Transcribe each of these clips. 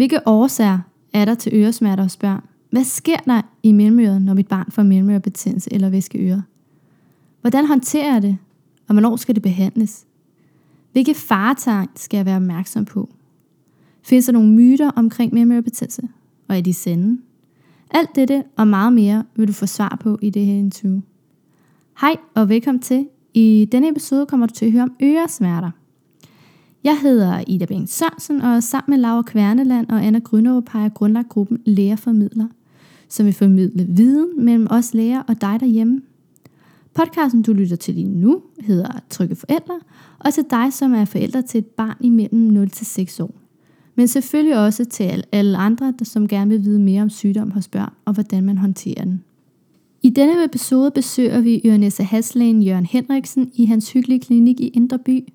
Hvilke årsager er der til øresmerter hos børn? Hvad sker der i mellemøret, når mit barn får mellemørebetændelse eller væskeøre? Hvordan håndterer jeg det, og hvornår skal det behandles? Hvilke faretegn skal jeg være opmærksom på? Findes der nogle myter omkring mellemørebetændelse, og er de sande? Alt dette og meget mere vil du få svar på i det her interview. Hej og velkommen til. I denne episode kommer du til at høre om øresmerter. Jeg hedder Ida Bengt Sørensen, og sammen med Laura Kværneland og Anna Grønnerup har jeg grundlagt gruppen Lærerformidler, som vil formidle viden mellem os lærer og dig derhjemme. Podcasten, du lytter til lige nu, hedder Trygge Forældre, og til dig, som er forældre til et barn imellem 0 til 6 år. Men selvfølgelig også til alle andre, der som gerne vil vide mere om sygdom hos børn og hvordan man håndterer den. I denne episode besøger vi Ørenæse Haslægen Jørgen Henriksen i hans hyggelige klinik i Indre By.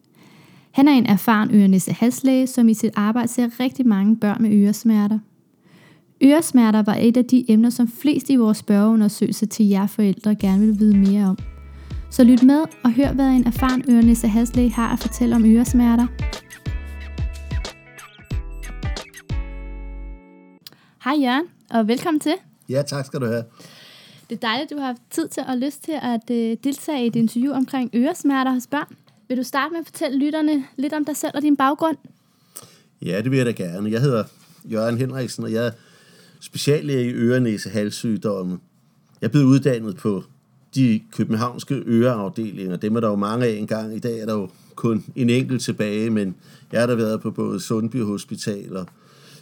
Han er en erfaren ørenæse halslæge, som i sit arbejde ser rigtig mange børn med øresmerter. Øresmerter var et af de emner, som flest i vores spørgeundersøgelse til jer forældre gerne vil vide mere om. Så lyt med og hør, hvad en erfaren ørenæse halslæge har at fortælle om øresmerter. Hej Jørgen, og velkommen til. Ja, tak skal du have. Det er dejligt, at du har haft tid til og lyst til at uh, deltage i et interview omkring øresmerter hos børn. Vil du starte med at fortælle lytterne lidt om dig selv og din baggrund? Ja, det vil jeg da gerne. Jeg hedder Jørgen Henriksen, og jeg er speciallæge i ørenæse halssygdomme. Jeg blev uddannet på de københavnske øreafdelinger. Dem er der jo mange af engang. I dag er der jo kun en enkelt tilbage, men jeg har da været på både Sundby Hospital og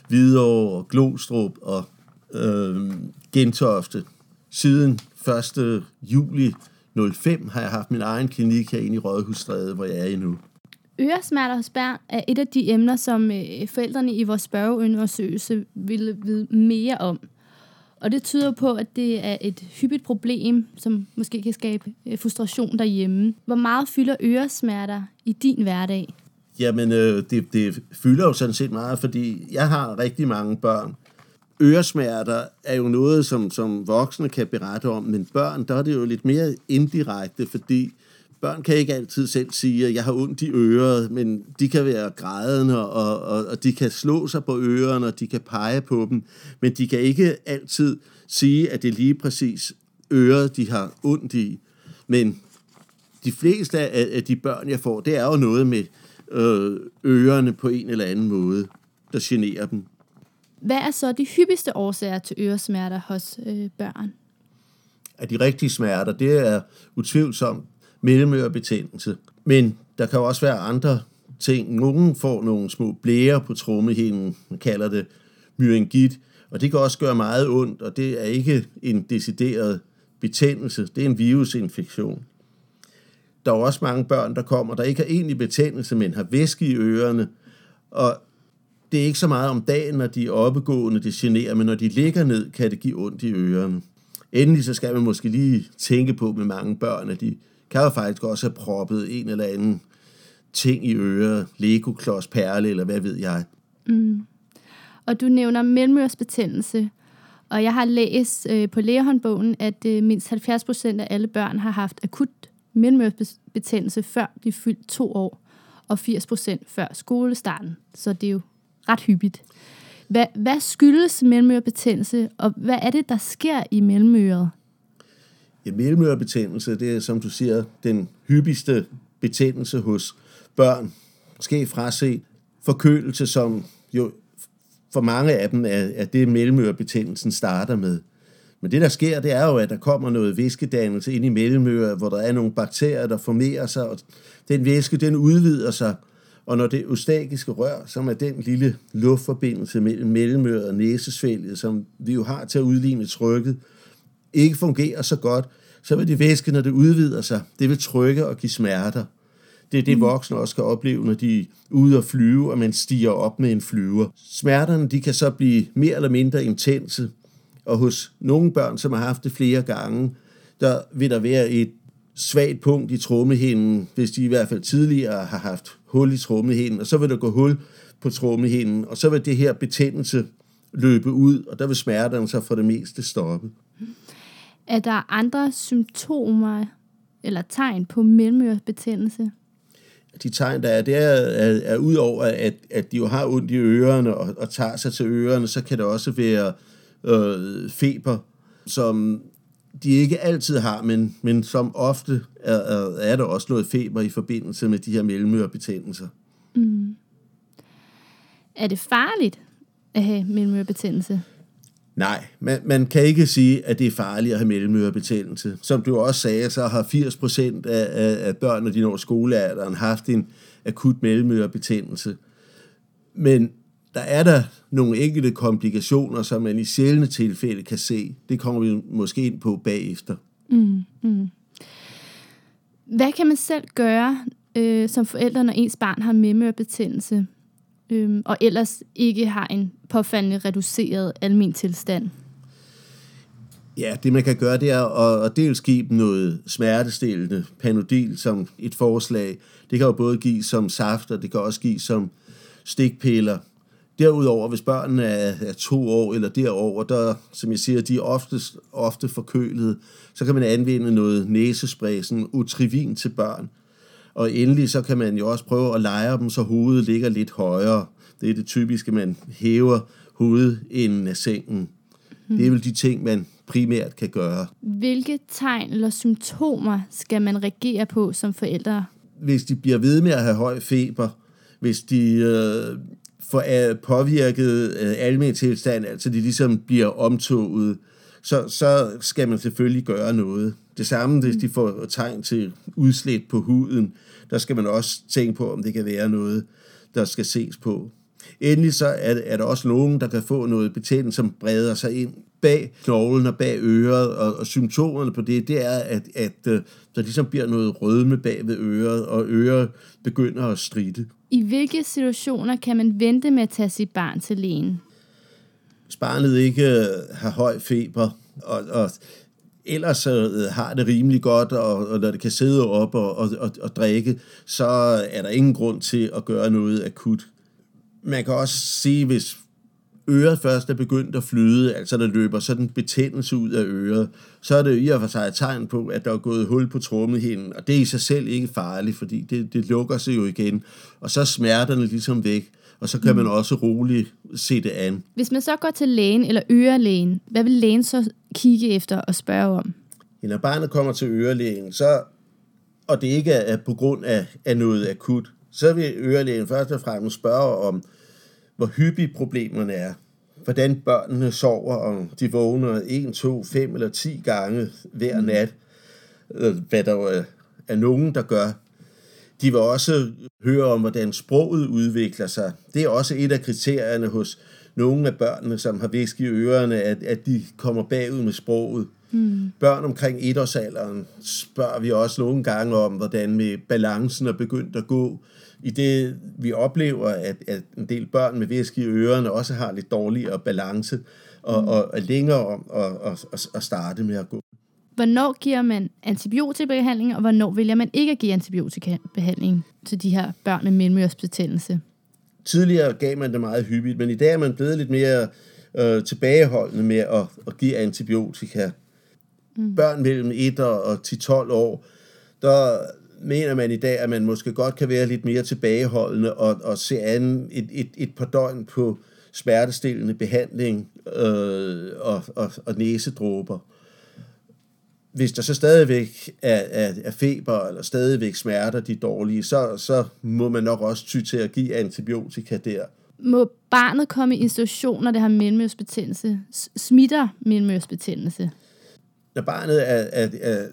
Hvidovre og Glostrup og øh, Gentofte. Siden 1. juli 05 har jeg haft min egen klinik herinde i Rådhusstræde, hvor jeg er i nu. Øresmerter hos børn er et af de emner, som øh, forældrene i vores spørgeundersøgelse ville vide mere om. Og det tyder på, at det er et hyppigt problem, som måske kan skabe øh, frustration derhjemme. Hvor meget fylder øresmerter i din hverdag? Jamen, øh, det, det fylder jo sådan set meget, fordi jeg har rigtig mange børn. Øresmerter er jo noget, som, som voksne kan berette om, men børn, der er det jo lidt mere indirekte, fordi børn kan ikke altid selv sige, at jeg har ondt i øret, men de kan være grædende, og, og, og de kan slå sig på ørerne, og de kan pege på dem, men de kan ikke altid sige, at det er lige præcis øret, de har ondt i. Men de fleste af, af de børn, jeg får, det er jo noget med øh, ørerne på en eller anden måde, der generer dem. Hvad er så de hyppigste årsager til øresmerter hos øh, børn? At de rigtige smerter, det er utvivlsomt mellemørebetændelse. Men der kan også være andre ting. Nogle får nogle små blære på trommehinden, man kalder det myringit, og det kan også gøre meget ondt, og det er ikke en decideret betændelse, det er en virusinfektion. Der er også mange børn, der kommer, der ikke har egentlig betændelse, men har væske i ørerne, og det er ikke så meget om dagen, når de er oppegående, det generer, men når de ligger ned, kan det give ondt i ørerne. Endelig så skal man måske lige tænke på med mange børn, at de kan jo faktisk også have proppet en eller anden ting i øret, Lego-klods, perle eller hvad ved jeg. Mm. Og du nævner mellemørsbetændelse, og jeg har læst øh, på lægehåndbogen, at øh, mindst 70 procent af alle børn har haft akut mellemørsbetændelse før de fyldt to år, og 80 procent før skolestarten. Så det er jo ret hyppigt. Hvad, hvad skyldes mellemørebetændelse, og hvad er det, der sker i mellemøret? Ja, mellemørebetændelse, det er, som du siger, den hyppigste betændelse hos børn. Måske se forkølelse, som jo for mange af dem er, er det, mellemørebetændelsen starter med. Men det, der sker, det er jo, at der kommer noget væskedannelse ind i mellemøret, hvor der er nogle bakterier, der formerer sig, og den væske, den udvider sig, og når det eustagiske rør, som er den lille luftforbindelse mellem mellemøret og næsesvælget, som vi jo har til at udligne trykket, ikke fungerer så godt, så vil det væske, når det udvider sig, det vil trykke og give smerter. Det er det, voksne også skal opleve, når de er ude at flyve, og man stiger op med en flyver. Smerterne de kan så blive mere eller mindre intense, og hos nogle børn, som har haft det flere gange, der vil der være et svagt punkt i trommehinden, hvis de i hvert fald tidligere har haft hul i trommehinden, og så vil der gå hul på trommehinden, og så vil det her betændelse løbe ud, og der vil smerterne så for det meste stoppe. Er der andre symptomer eller tegn på mellemørebetændelse? De tegn, der er, det er, er, er ud over, at, at de jo har ondt i ørerne og, og tager sig til ørerne, så kan det også være øh, feber, som de ikke altid har, men, men som ofte er, er, er der også noget feber i forbindelse med de her mellemørebetændelser. Mm. Er det farligt at have mellemørebetændelse? Nej, man, man kan ikke sige, at det er farligt at have mellemørebetændelse. Som du også sagde, så har 80 procent af, af, af børn, når de når skolealderen, haft en akut mellemørebetændelse. Men der er der nogle enkelte komplikationer, som man i sjældne tilfælde kan se. Det kommer vi måske ind på bagefter. Mm, mm. Hvad kan man selv gøre øh, som forældre, når ens barn har mellemørebetændelse? øhm, og ellers ikke har en påfaldende reduceret almen tilstand? Ja, det man kan gøre, det er at, at dels give dem noget smertestillende, panodil som et forslag. Det kan jo både give som saft, og det kan også give som stikpiller. Derudover, hvis børnene er, er to år eller derover, der, som jeg siger, de er ofte, ofte forkølede, så kan man anvende noget næsespray, sådan utrivin til børn, og endelig så kan man jo også prøve at lejre dem, så hovedet ligger lidt højere. Det er det typiske, man hæver hovedet ind af sengen. Hmm. Det er vel de ting, man primært kan gøre. Hvilke tegn eller symptomer skal man reagere på som forældre? Hvis de bliver ved med at have høj feber, hvis de øh, får øh, påvirket øh, almen tilstand, altså de ligesom bliver omtoget, så, så skal man selvfølgelig gøre noget. Det samme, hvis de får tegn til udslæt på huden, der skal man også tænke på, om det kan være noget, der skal ses på. Endelig så er, er der også nogen, der kan få noget betændelse, som breder sig ind bag knoglen og bag øret, og, og symptomerne på det, det er, at, at øh, der ligesom bliver noget rødme bag ved øret, og øret begynder at stride. I hvilke situationer kan man vente med at tage sit barn til lægen? Hvis barnet ikke øh, har høj feber, og, og ellers øh, har det rimelig godt, og, og når det kan sidde op og, og, og, og drikke, så er der ingen grund til at gøre noget akut. Man kan også sige, hvis øret først er begyndt at flyde, altså der løber sådan betændelse ud af øret, så er det i og for sig et tegn på, at der er gået hul på trommehinden, og det er i sig selv ikke farligt, fordi det, det lukker sig jo igen, og så er smerterne ligesom væk og så kan man mm. også roligt se det an. Hvis man så går til lægen eller ørelægen, hvad vil lægen så kigge efter og spørge om? Ja, når barnet kommer til ørelægen, så, og det ikke er på grund af, af noget akut, så vil ørelægen først og fremmest spørge om, hvor hyppige problemerne er. Hvordan børnene sover, om de vågner 1, 2, 5 eller 10 gange hver mm. nat. Øh, hvad der er nogen, der gør. De vil også høre om, hvordan sproget udvikler sig. Det er også et af kriterierne hos nogle af børnene, som har væsk i ørerne, at, at de kommer bagud med sproget. Mm. Børn omkring etårsalderen spørger vi også nogle gange om, hvordan med balancen er begyndt at gå. I det vi oplever, at, at en del børn med væsk i ørerne også har lidt dårligere balance, og, mm. og er længere om at, at, at starte med at gå hvornår giver man antibiotikabehandling, og hvornår vælger man ikke at give antibiotikabehandling til de her børn med mellemørsbetændelse? Tidligere gav man det meget hyppigt, men i dag er man blevet lidt mere øh, tilbageholdende med at, at give antibiotika. Mm. Børn mellem 1 og 10-12 år, der mener man i dag, at man måske godt kan være lidt mere tilbageholdende og, og se an et, et, et par døgn på smertestillende behandling øh, og, og, og næsedråber hvis der så stadigvæk er, er, er feber eller stadigvæk smerter, de dårlige, så, så må man nok også ty til at give antibiotika der. Må barnet komme i institution, når det har mellemørsbetændelse? Smitter mellemørsbetændelse? Når barnet er, er, er,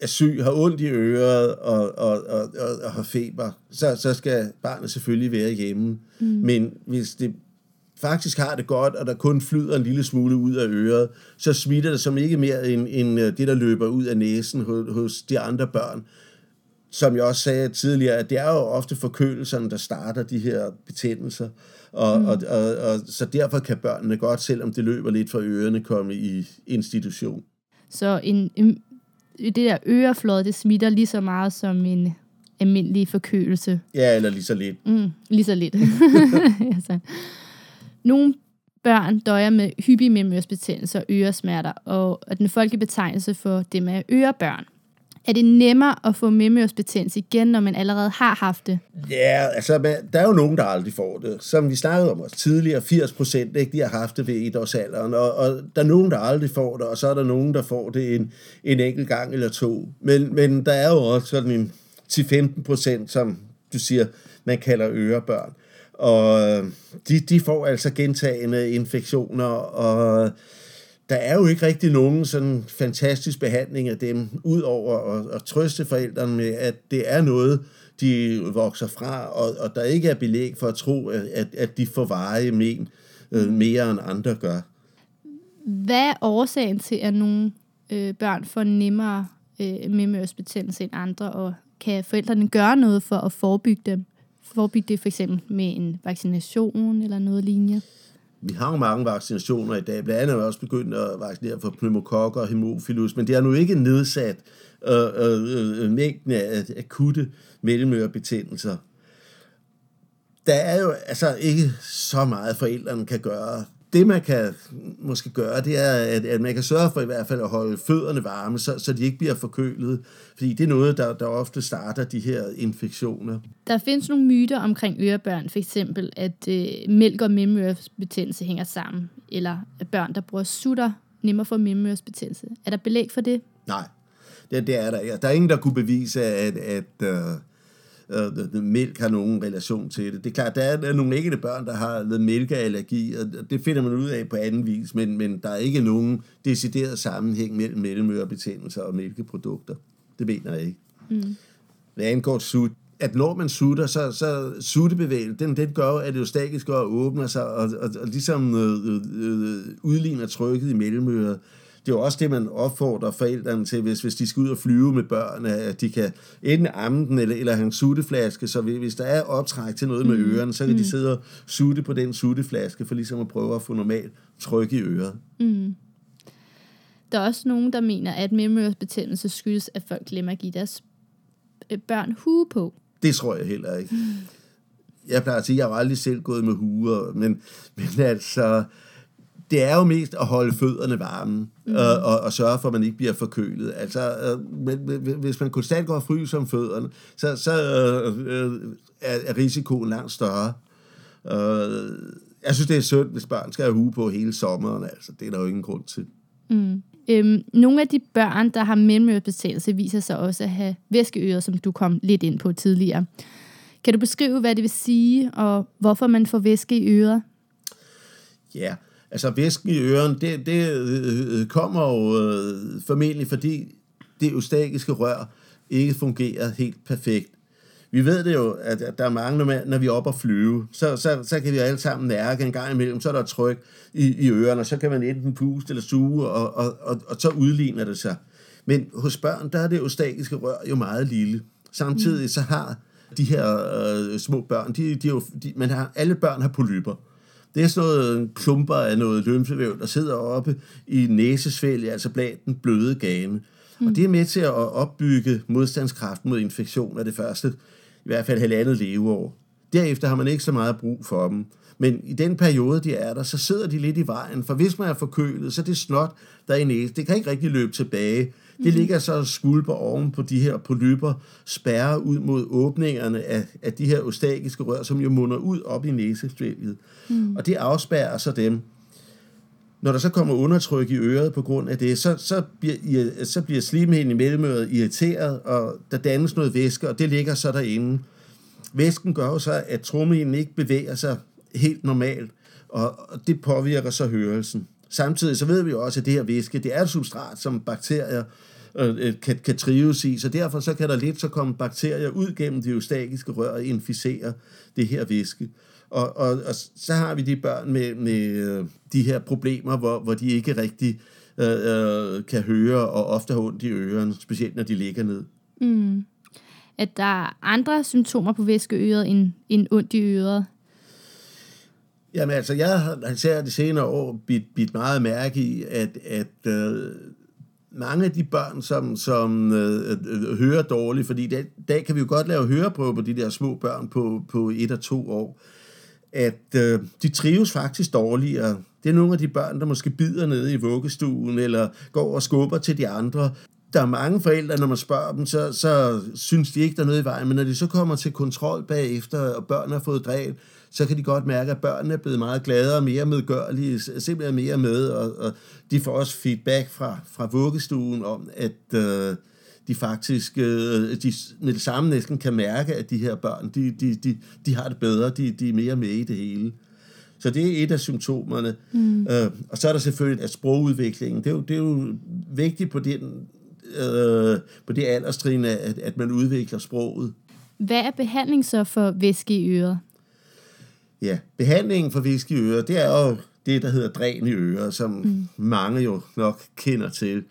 er syg, har ondt i øret og, og, og, og, og har feber, så, så skal barnet selvfølgelig være hjemme. Mm. Men hvis det faktisk har det godt, og der kun flyder en lille smule ud af øret, så smitter det som ikke mere end, end øh, det, der løber ud af næsen hos, hos de andre børn. som jeg også sagde tidligere, at det er jo ofte forkølelserne, der starter de her betændelser. Og, mm. og, og, og, så derfor kan børnene godt, selvom det løber lidt fra ørerne, komme i institution. Så en, en, det der øreflod, det smitter lige så meget som en almindelig forkølelse. Ja, eller lige så lidt. Mm, lige så lidt. altså. Nogle børn døjer med hyppig memørsbetændelse og øresmerter, og den folkelige betegnelse for dem er ørebørn. Er det nemmere at få memørsbetændelse igen, når man allerede har haft det? Ja, altså der er jo nogen, der aldrig får det. Som vi snakkede om også tidligere, 80 procent, de har haft det ved etårsalderen, og, og der er nogen, der aldrig får det, og så er der nogen, der får det en, en enkelt gang eller to. Men, men der er jo også sådan en 10-15 procent, som du siger, man kalder ørebørn. Og øh, de, de får altså gentagende infektioner, og der er jo ikke rigtig nogen sådan fantastisk behandling af dem, udover at, at trøste forældrene med, at det er noget, de vokser fra, og, og der ikke er belæg for at tro, at, at de får veje men øh, mere end andre gør. Hvad er årsagen til, at nogle øh, børn får nemmere øh, memørsbetændelse end andre, og kan forældrene gøre noget for at forebygge dem? Forebygge det for eksempel med en vaccination eller noget lignende? Vi har jo mange vaccinationer i dag. Blandt andet er vi også begyndt at vaccinere for pneumokokker og hemofilus, men det har nu ikke nedsat øh, øh, øh, mængden af akutte mellemørebetændelser. Der er jo altså ikke så meget, forældrene kan gøre det, man kan måske gøre, det er, at, at man kan sørge for i hvert fald at holde fødderne varme, så, så de ikke bliver forkølet. Fordi det er noget, der, der ofte starter de her infektioner. Der findes nogle myter omkring ørebørn, for eksempel, at øh, mælk og memørsbetændelse hænger sammen, eller at børn, der bruger sutter, nemmere får memørsbetændelse. Er der belæg for det? Nej, det, det er der. Der er ingen, der kunne bevise, at, at øh, øh, mælk har nogen relation til det. Det er klart, der er nogle enkelte børn, der har lidt mælkeallergi, og det finder man ud af på anden vis, men, men der er ikke nogen decideret sammenhæng mellem mellemørebetændelser og mælkeprodukter. Det mener jeg ikke. Mm. Hvad angår sut, at når man sutter, så, så suttebevægelsen, den, den gør at det jo statisk gør åbner sig, og, og, og ligesom øh, øh, øh udligner trykket i mellemøret det er jo også det, man opfordrer forældrene til, hvis, hvis de skal ud og flyve med børn, at de kan enten amme den, eller, eller have en sutteflaske, så hvis der er optræk til noget med mm. ørerne, så kan mm. de sidde og sutte på den sutteflaske, for ligesom at prøve at få normalt tryk i øret. Mm. Der er også nogen, der mener, at memørsbetændelse skyldes, at folk glemmer at give deres øh, børn hue på. Det tror jeg heller ikke. Jeg plejer at sige, at jeg har aldrig selv gået med huer, men, men altså, det er jo mest at holde fødderne varme mm. og, og, og sørge for, at man ikke bliver forkølet. Altså, øh, men, hvis man konstant går og fryser om fødderne, så, så øh, er, er risikoen langt større. Øh, jeg synes, det er synd, hvis børn skal have hue på hele sommeren. Altså, det er der jo ingen grund til. Mm. Øhm, nogle af de børn, der har mellemørebetændelse, viser sig også at have væskeører, som du kom lidt ind på tidligere. Kan du beskrive, hvad det vil sige, og hvorfor man får væske i øret? Ja, Altså væsken i øren, det, det øh, kommer jo øh, formentlig, fordi det eustagiske rør ikke fungerer helt perfekt. Vi ved det jo, at, der er mange, når, vi er oppe og flyve, så, så, så kan vi alle sammen mærke en gang imellem, så er der tryk i, i ørerne, og så kan man enten puste eller suge, og, og, og, og så udligner det sig. Men hos børn, der er det eustagiske rør jo meget lille. Samtidig så har de her øh, små børn, de, de, jo, de, man har, alle børn har polyper. Det er sådan noget klumper af noget lymfevæv, der sidder oppe i næsesvælget, altså blandt den bløde gane. Mm. Og det er med til at opbygge modstandskraft mod infektion af det første, i hvert fald halvandet leveår. Derefter har man ikke så meget brug for dem. Men i den periode, de er der, så sidder de lidt i vejen. For hvis man er forkølet, så er det snot, der er i næse. Det kan ikke rigtig løbe tilbage. Det ligger så og skulper oven på de her polyper, spærrer ud mod åbningerne af, af de her ostagiske rør, som jo munder ud op i næsesvælget. Mm. Og det afspærrer så dem. Når der så kommer undertryk i øret på grund af det, så, så, bliver, så bliver slimhinden i mellemøret irriteret, og der dannes noget væske, og det ligger så derinde. Væsken gør jo så, at trommehinden ikke bevæger sig helt normalt, og det påvirker så hørelsen. Samtidig så ved vi jo også, at det her væske, det er et substrat, som bakterier øh, øh, kan, kan trives i, så derfor så kan der lidt så komme bakterier ud gennem det eustakiske rør og inficere det her væske. Og, og, og så har vi de børn med, med øh, de her problemer, hvor, hvor de ikke rigtig øh, øh, kan høre og ofte har ondt i ørerne, specielt når de ligger ned. Mm. at der er andre symptomer på væskeøret end, end ondt i øret? Jamen altså, jeg har især de senere år bidt, bit meget mærke i, at, at øh, mange af de børn, som, som øh, øh, øh hører dårligt, fordi i dag kan vi jo godt lave høreprøver på de der små børn på, på et og to år, at øh, de trives faktisk dårligere. Det er nogle af de børn, der måske bider nede i vuggestuen, eller går og skubber til de andre. Der er mange forældre, når man spørger dem, så, så synes de ikke, der er noget i vejen, men når de så kommer til kontrol bagefter, og børn har fået dræn, så kan de godt mærke, at børnene er blevet meget gladere og mere medgørlige, simpelthen mere med, og, og de får også feedback fra, fra vuggestuen om, at øh, de faktisk øh, de med det samme næsten kan mærke, at de her børn, de, de, de, de har det bedre, de, de er mere med i det hele. Så det er et af symptomerne. Mm. Øh, og så er der selvfølgelig at sprogudviklingen. Det er jo, det er jo vigtigt på, den, øh, på det alderstrin, at, at man udvikler sproget. Hvad er behandling så for væske i øret? Ja, behandlingen for øret, det er jo det, der hedder dræn i øret, som mm. mange jo nok kender til.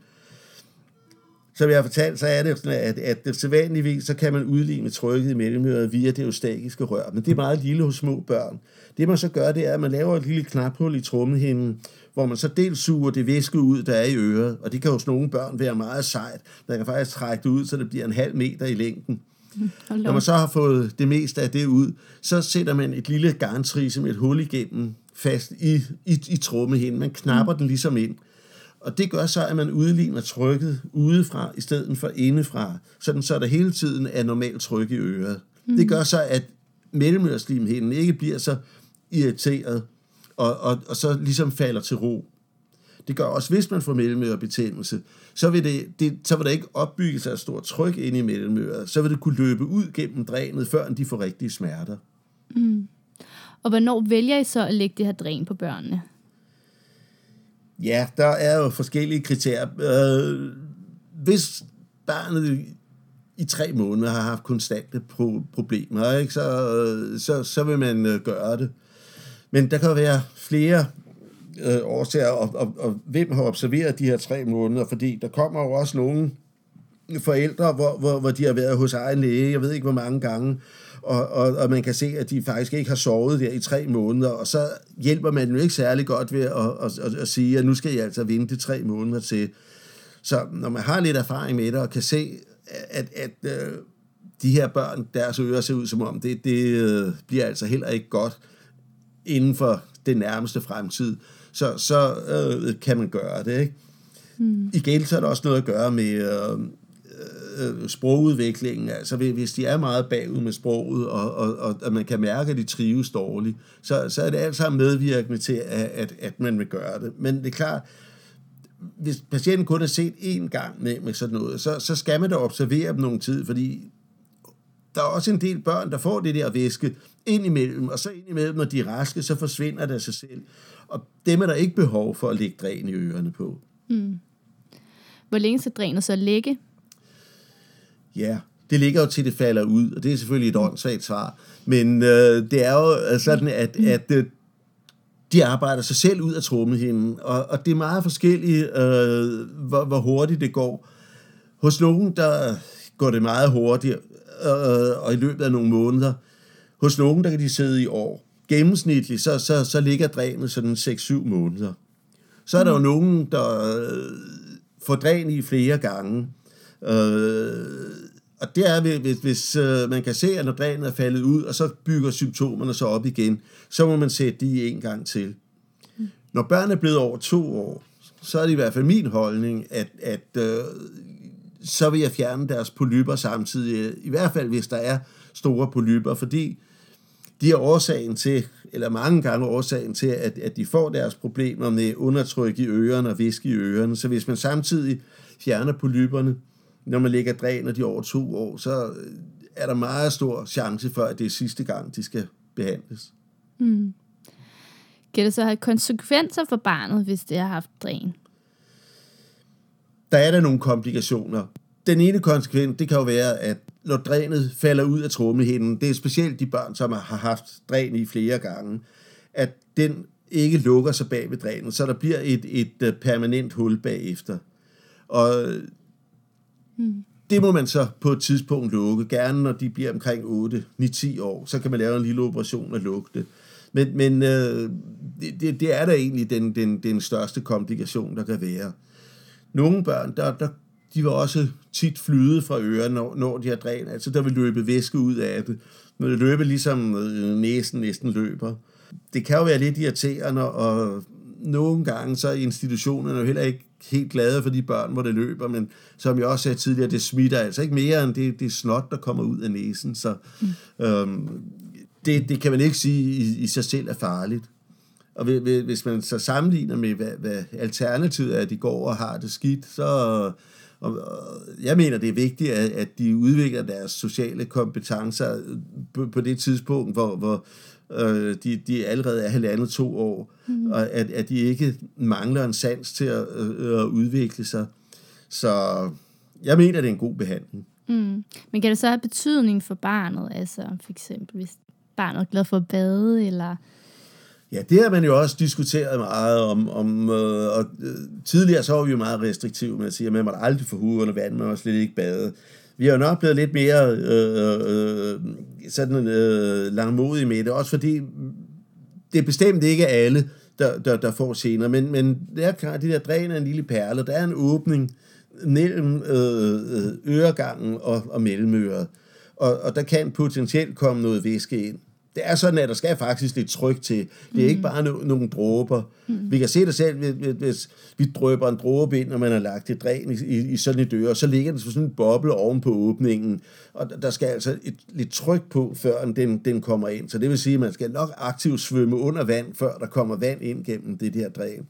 Som jeg har fortalt, så er det sådan, at, at det sædvanligvis, så kan man udligne trykket i mellemøret via det eustakiske rør, men det er meget lille hos små børn. Det man så gør, det er, at man laver et lille knaphul i trommehinden, hvor man så dels suger det væske ud, der er i øret, og det kan hos nogle børn være meget sejt. Man kan faktisk trække det ud, så det bliver en halv meter i længden. Når man så har fået det meste af det ud, så sætter man et lille garntrise med et hul igennem fast i, i, i trommehinden. Man knapper mm. den ligesom ind. Og det gør så, at man udligner trykket udefra, i stedet for indefra, sådan så der hele tiden er normalt tryk i øret. Mm. Det gør så, at mellemøreslimhinden ikke bliver så irriteret, og, og, og så ligesom falder til ro. Det gør også, hvis man får mellemørebetændelse, så vil, det, det, så vil der ikke opbygge sig et stort tryk ind i mellemøret. Så vil det kunne løbe ud gennem drænet, før de får rigtige smerter. Mm. Og hvornår vælger I så at lægge det her dræn på børnene? Ja, der er jo forskellige kriterier. Øh, hvis barnet i tre måneder har haft konstante pro- problemer, ikke, så, så, så vil man øh, gøre det. Men der kan være flere øh, årsager, og, og, og hvem har observeret de her tre måneder, fordi der kommer jo også nogle forældre, hvor, hvor, hvor de har været hos egen læge, jeg ved ikke hvor mange gange, og, og, og man kan se, at de faktisk ikke har sovet der i tre måneder, og så hjælper man jo ikke særlig godt ved at, at, at, at sige, at nu skal jeg altså vente tre måneder til. Så når man har lidt erfaring med det, og kan se, at, at, at de her børn, deres ører ser ud som om, det, det øh, bliver altså heller ikke godt inden for den nærmeste fremtid, så, så øh, kan man gøre det. Ikke? Mm. Igen så er der også noget at gøre med øh, øh, sprogudviklingen. Altså hvis de er meget bagud med sproget, og, og, og, og man kan mærke, at de trives dårligt, så, så er det alt sammen medvirkende til, at, at, at man vil gøre det. Men det er klart, hvis patienten kun har set én gang med, med sådan noget, så, så skal man da observere dem nogle tid, fordi der er også en del børn, der får det der væske ind imellem, og så ind imellem, når de er raske, så forsvinder det af sig selv. Og dem er der ikke behov for at lægge dræn i ørerne på. Mm. Hvor længe skal drænet så ligge? Ja, det ligger jo til, det falder ud, og det er selvfølgelig et åndssvagt svar. Men øh, det er jo sådan, at, mm. at øh, de arbejder sig selv ud af trommehinden, og, og det er meget forskelligt, øh, hvor, hvor hurtigt det går. Hos nogen, der går det meget hurtigt, øh, og i løbet af nogle måneder. Hos nogen, der kan de sidde i år. Gennemsnitligt, så, så, så ligger drænet sådan 6-7 måneder. Så er der jo mm. nogen, der øh, får dræn i flere gange. Øh, og det er, hvis, hvis øh, man kan se, at når drænet er faldet ud, og så bygger symptomerne så op igen, så må man sætte de en gang til. Mm. Når børn er blevet over to år, så er det i hvert fald min holdning, at, at øh, så vil jeg fjerne deres polyper samtidig, i hvert fald hvis der er store polyper, fordi de er årsagen til, eller mange gange årsagen til, at, at de får deres problemer med undertryk i ørerne og væske i ørerne. Så hvis man samtidig fjerner polyperne, når man lægger dræner de over to år, så er der meget stor chance for, at det er sidste gang, de skal behandles. Mm. Kan det så have konsekvenser for barnet, hvis det har haft dræn? der er der nogle komplikationer. Den ene konsekvens, det kan jo være, at når drænet falder ud af trommehinden, det er specielt de børn, som har haft dræn i flere gange, at den ikke lukker sig bag ved drænet, så der bliver et, et øh, permanent hul bagefter. Og hmm. det må man så på et tidspunkt lukke. Gerne når de bliver omkring 8-9-10 år, så kan man lave en lille operation og lukke det. Men, men øh, det, det er da egentlig den, den, den største komplikation, der kan være. Nogle børn, der, der, de var også tit flyde fra ørerne, når, når de har dræn. Altså, der vil løbe væske ud af det. Når det løber ligesom øh, næsen næsten løber. Det kan jo være lidt irriterende, og nogle gange så er institutionerne jo heller ikke helt glade for de børn, hvor det løber, men som jeg også sagde tidligere, det smitter altså ikke mere end det, det snot, der kommer ud af næsen. Så mm. øhm, det, det kan man ikke sige i, i sig selv er farligt. Og hvis man så sammenligner med, hvad, hvad alternativet er, at de går og har det skidt, så og, og jeg mener, det er vigtigt, at, at de udvikler deres sociale kompetencer på, på det tidspunkt, hvor, hvor øh, de, de allerede er halvandet to år, mm. og at, at de ikke mangler en sans til at, øh, at udvikle sig. Så jeg mener, det er en god behandling. Mm. Men kan det så have betydning for barnet? Altså for eksempel, hvis barnet er glad for at bade, eller... Ja, det har man jo også diskuteret meget om. om øh, og, øh, tidligere så var vi jo meget restriktive med at sige, at man måtte aldrig få hud under vand, man må slet ikke bade. Vi har jo nok blevet lidt mere øh, øh, sådan øh, langmodige med det, også fordi det er bestemt ikke alle, der, der, der får senere, men, men det er klart, det der dræn er en lille perle, der er en åbning mellem øh, øh øregangen og, og mellemøret, og, og der kan potentielt komme noget væske ind det er sådan, at der skal faktisk lidt tryk til. Det er mm. ikke bare no- nogle dråber. Mm. Vi kan se det selv, hvis, hvis vi drøber en dråbe ind, når man har lagt et dræn i, i, i sådan et døre, så ligger det sådan en boble oven på åbningen, og der skal altså et, lidt tryk på, før den, den kommer ind. Så det vil sige, at man skal nok aktivt svømme under vand, før der kommer vand ind gennem det der dræn.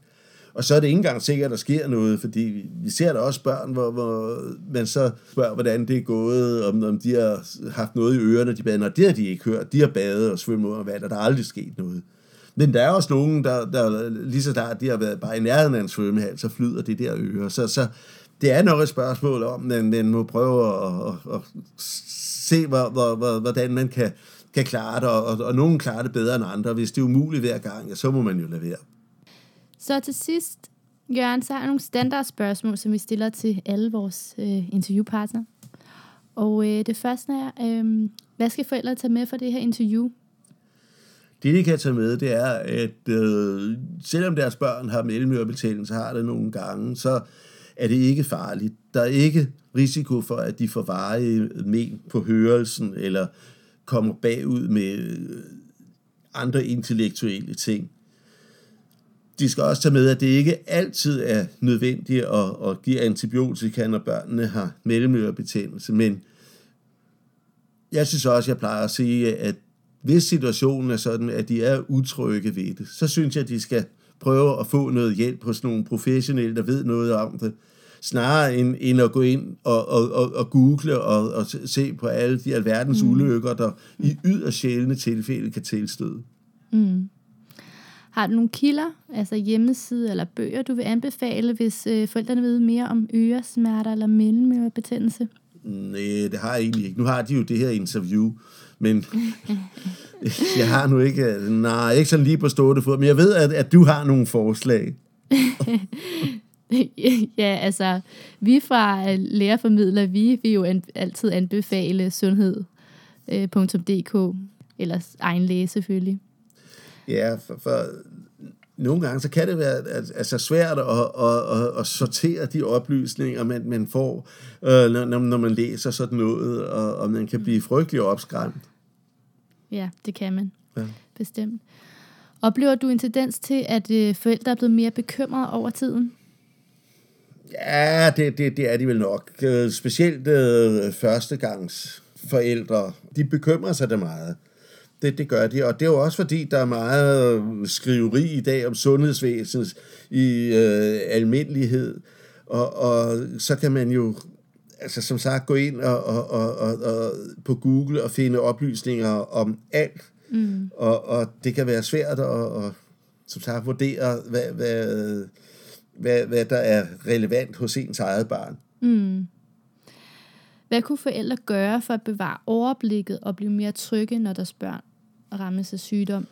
Og så er det ikke engang sikkert, at der sker noget, fordi vi ser der også børn, hvor, hvor man så spørger, hvordan det er gået, om, om de har haft noget i ørerne, de bader. Nå, det har de ikke hørt. De har badet og svømmet under vand, og der er aldrig sket noget. Men der er også nogen, der, der lige så der, de har været bare i nærheden af en svømmehal, så flyder det der øre. Så, så det er nok et spørgsmål om, at man må prøve at, at, at se, hvor, hvor, hvordan man kan, kan klare det, og, og, og nogen klarer det bedre end andre. Hvis det er umuligt hver gang, ja, så må man jo lade være. Så til sidst, Jørgen, så har jeg nogle standardspørgsmål, som vi stiller til alle vores øh, interviewpartnere. Og øh, det første er, øh, hvad skal forældre tage med for det her interview? Det, de kan tage med, det er, at øh, selvom deres børn har mellemørebetændelse, har det nogle gange, så er det ikke farligt. Der er ikke risiko for, at de får varige men på hørelsen, eller kommer bagud med øh, andre intellektuelle ting de skal også tage med, at det ikke altid er nødvendigt at, at give antibiotika, når børnene har mellemørebetændelse, men jeg synes også, jeg plejer at sige, at hvis situationen er sådan, at de er utrygge ved det, så synes jeg, at de skal prøve at få noget hjælp hos nogle professionelle, der ved noget om det, snarere end, end at gå ind og, og, og, og google og, og se på alle de alverdens mm. ulykker, der i yderst sjældne tilfælde kan tilstøde. Mm. Har du nogle kilder, altså hjemmeside eller bøger, du vil anbefale, hvis øh, forældrene ved mere om øresmerter eller mellemørebetændelse? Nej, det har jeg egentlig ikke. Nu har de jo det her interview, men jeg har nu ikke, nej, ikke sådan lige på stående fod, men jeg ved, at, at du har nogle forslag. ja, altså, vi fra lærerformidler, vi vil jo an, altid anbefale sundhed.dk, øh, eller egen læge selvfølgelig. Ja, for, for nogle gange så kan det være altså svært at, at, at, at sortere de oplysninger, man, man får, øh, når, når man læser sådan noget, og, og man kan blive frygtelig opskræmt. Ja, det kan man. Ja. Bestemt. Oplever du en tendens til, at øh, forældre er blevet mere bekymrede over tiden? Ja, det, det, det er de vel nok. Øh, specielt øh, førstegangsforældre, de bekymrer sig det meget. Det, det gør de, og det er jo også fordi, der er meget skriveri i dag om sundhedsvæsenet i øh, almindelighed, og, og så kan man jo altså som sagt gå ind og, og, og, og, og på Google og finde oplysninger om alt, mm. og, og det kan være svært at, og, som sagt vurdere, hvad, hvad, hvad, hvad der er relevant hos ens eget barn. Mm. Hvad kunne forældre gøre for at bevare overblikket og blive mere trygge, når deres børn rammes af sygdom?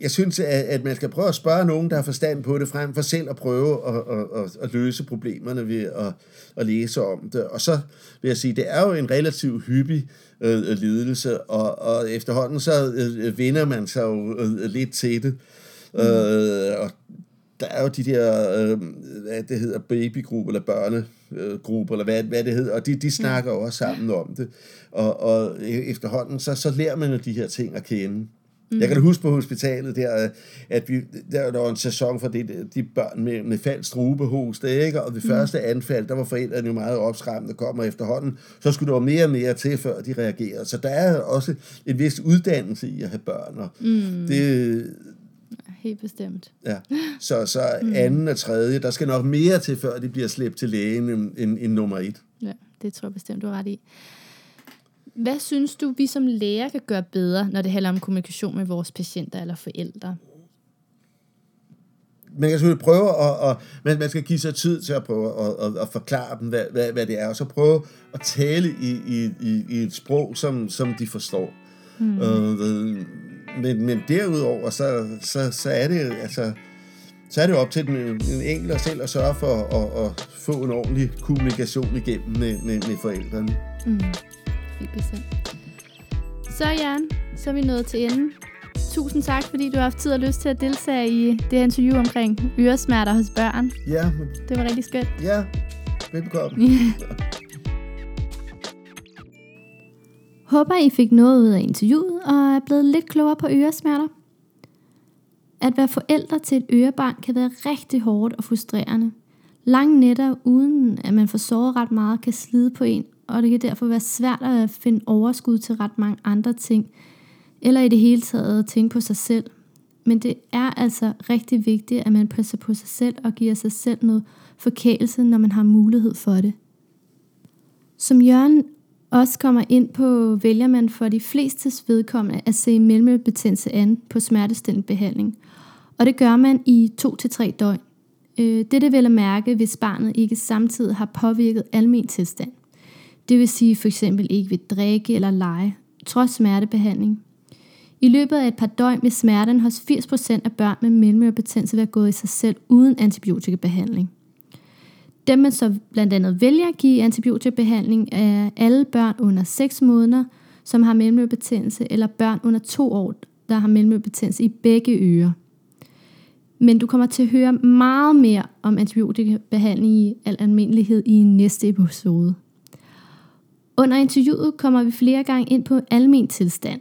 jeg synes, at, man skal prøve at spørge nogen, der har forstand på det, frem for selv at prøve at, at, at, at løse problemerne ved at, at læse om det. Og så vil jeg sige, det er jo en relativt hyppig øh, lidelse, og, og efterhånden så øh, vinder man sig jo øh, lidt til det. Mm. Øh, og der er jo de der, øh, hvad det hedder, babygrupper eller børnegrupper, eller hvad, hvad det hedder, og de, de snakker mm. også sammen om det. Og, og efterhånden, så, så lærer man jo de her ting at kende. Mm. Jeg kan da huske på hospitalet der, at vi, der, der var en sæson for det, de børn med, med falsk strubehoste, ikke? og det mm. første anfald, der var forældrene jo meget opskræmte, der kommer efterhånden, så skulle der være mere og mere til, før de reagerede. Så der er også en vis uddannelse i at have børn, og mm. det, helt bestemt. Ja. Så, så mm. anden og tredje, der skal nok mere til, før de bliver slæbt til lægen end, end, end nummer et. Ja, det tror jeg bestemt, du har ret i. Hvad synes du, vi som læger kan gøre bedre, når det handler om kommunikation med vores patienter eller forældre? man kan selvfølgelig prøve at, at man, man skal give sig tid til at prøve at, at, at forklare dem, hvad, hvad, hvad det er, og så prøve at tale i, i, i, i et sprog, som, som de forstår. Mm. Øh, men, men derudover, så, så, så er det altså, så er det op til den, den enkelte selv at sørge for at, at få en ordentlig kommunikation igennem med, med, med forældrene. Mm. Helt bestemt. Så Jan, så er vi nået til enden. Tusind tak, fordi du har haft tid og lyst til at deltage i det her interview omkring øresmerter hos børn. Ja. Det var rigtig skønt. Ja, velbekomme. Håber, I fik noget ud af interviewet og er blevet lidt klogere på øresmerter. At være forældre til et ørebarn kan være rigtig hårdt og frustrerende. Lange nætter, uden at man får sovet ret meget, kan slide på en, og det kan derfor være svært at finde overskud til ret mange andre ting, eller i det hele taget at tænke på sig selv. Men det er altså rigtig vigtigt, at man passer på sig selv og giver sig selv noget forkælelse, når man har mulighed for det. Som Jørgen også kommer ind på, vælger man for de flestes vedkommende at se mellemørebetændelse an på smertestillende behandling. Og det gør man i 2-3 døgn. Øh, det er vel at mærke, hvis barnet ikke samtidig har påvirket almen tilstand. Det vil sige for eksempel ikke vil drikke eller lege, trods smertebehandling. I løbet af et par døgn vil smerten hos 80% af børn med mellemørebetændelse være gået i sig selv uden antibiotikabehandling. Dem man så blandt andet vælger at give antibiotikabehandling er alle børn under 6 måneder, som har mellemørebetændelse, eller børn under 2 år, der har mellemørebetændelse i begge ører. Men du kommer til at høre meget mere om antibiotikabehandling i al almindelighed i næste episode. Under interviewet kommer vi flere gange ind på almen tilstand.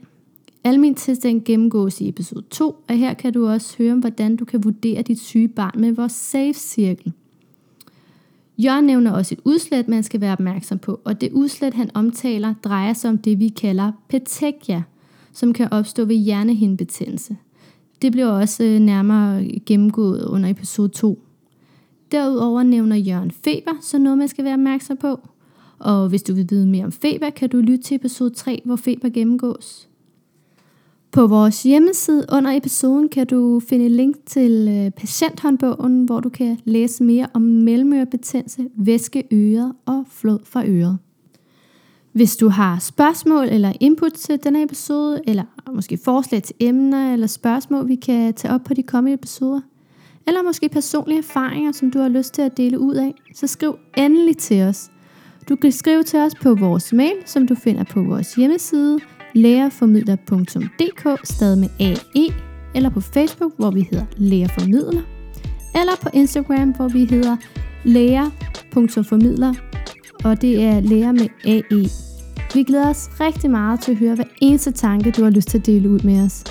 Almen tilstand gennemgås i episode 2, og her kan du også høre om, hvordan du kan vurdere dit syge barn med vores safe-cirkel. Jørgen nævner også et udslæt, man skal være opmærksom på, og det udslæt, han omtaler, drejer sig om det, vi kalder petechia, som kan opstå ved hjernehindebetændelse. Det bliver også øh, nærmere gennemgået under episode 2. Derudover nævner Jørgen feber, så noget man skal være opmærksom på. Og hvis du vil vide mere om feber, kan du lytte til episode 3, hvor feber gennemgås. På vores hjemmeside under episoden kan du finde link til øh, patienthåndbogen, hvor du kan læse mere om mellemørebetændelse, væskeøret og flod fra øret. Hvis du har spørgsmål eller input til denne episode, eller måske forslag til emner eller spørgsmål, vi kan tage op på de kommende episoder, eller måske personlige erfaringer, som du har lyst til at dele ud af, så skriv endelig til os. Du kan skrive til os på vores mail, som du finder på vores hjemmeside, lærerformidler.dk, stadig med AE, eller på Facebook, hvor vi hedder Lærerformidler, eller på Instagram, hvor vi hedder lærer.formidler, og det er lærer med AE. Vi glæder os rigtig meget til at høre hver eneste tanke, du har lyst til at dele ud med os.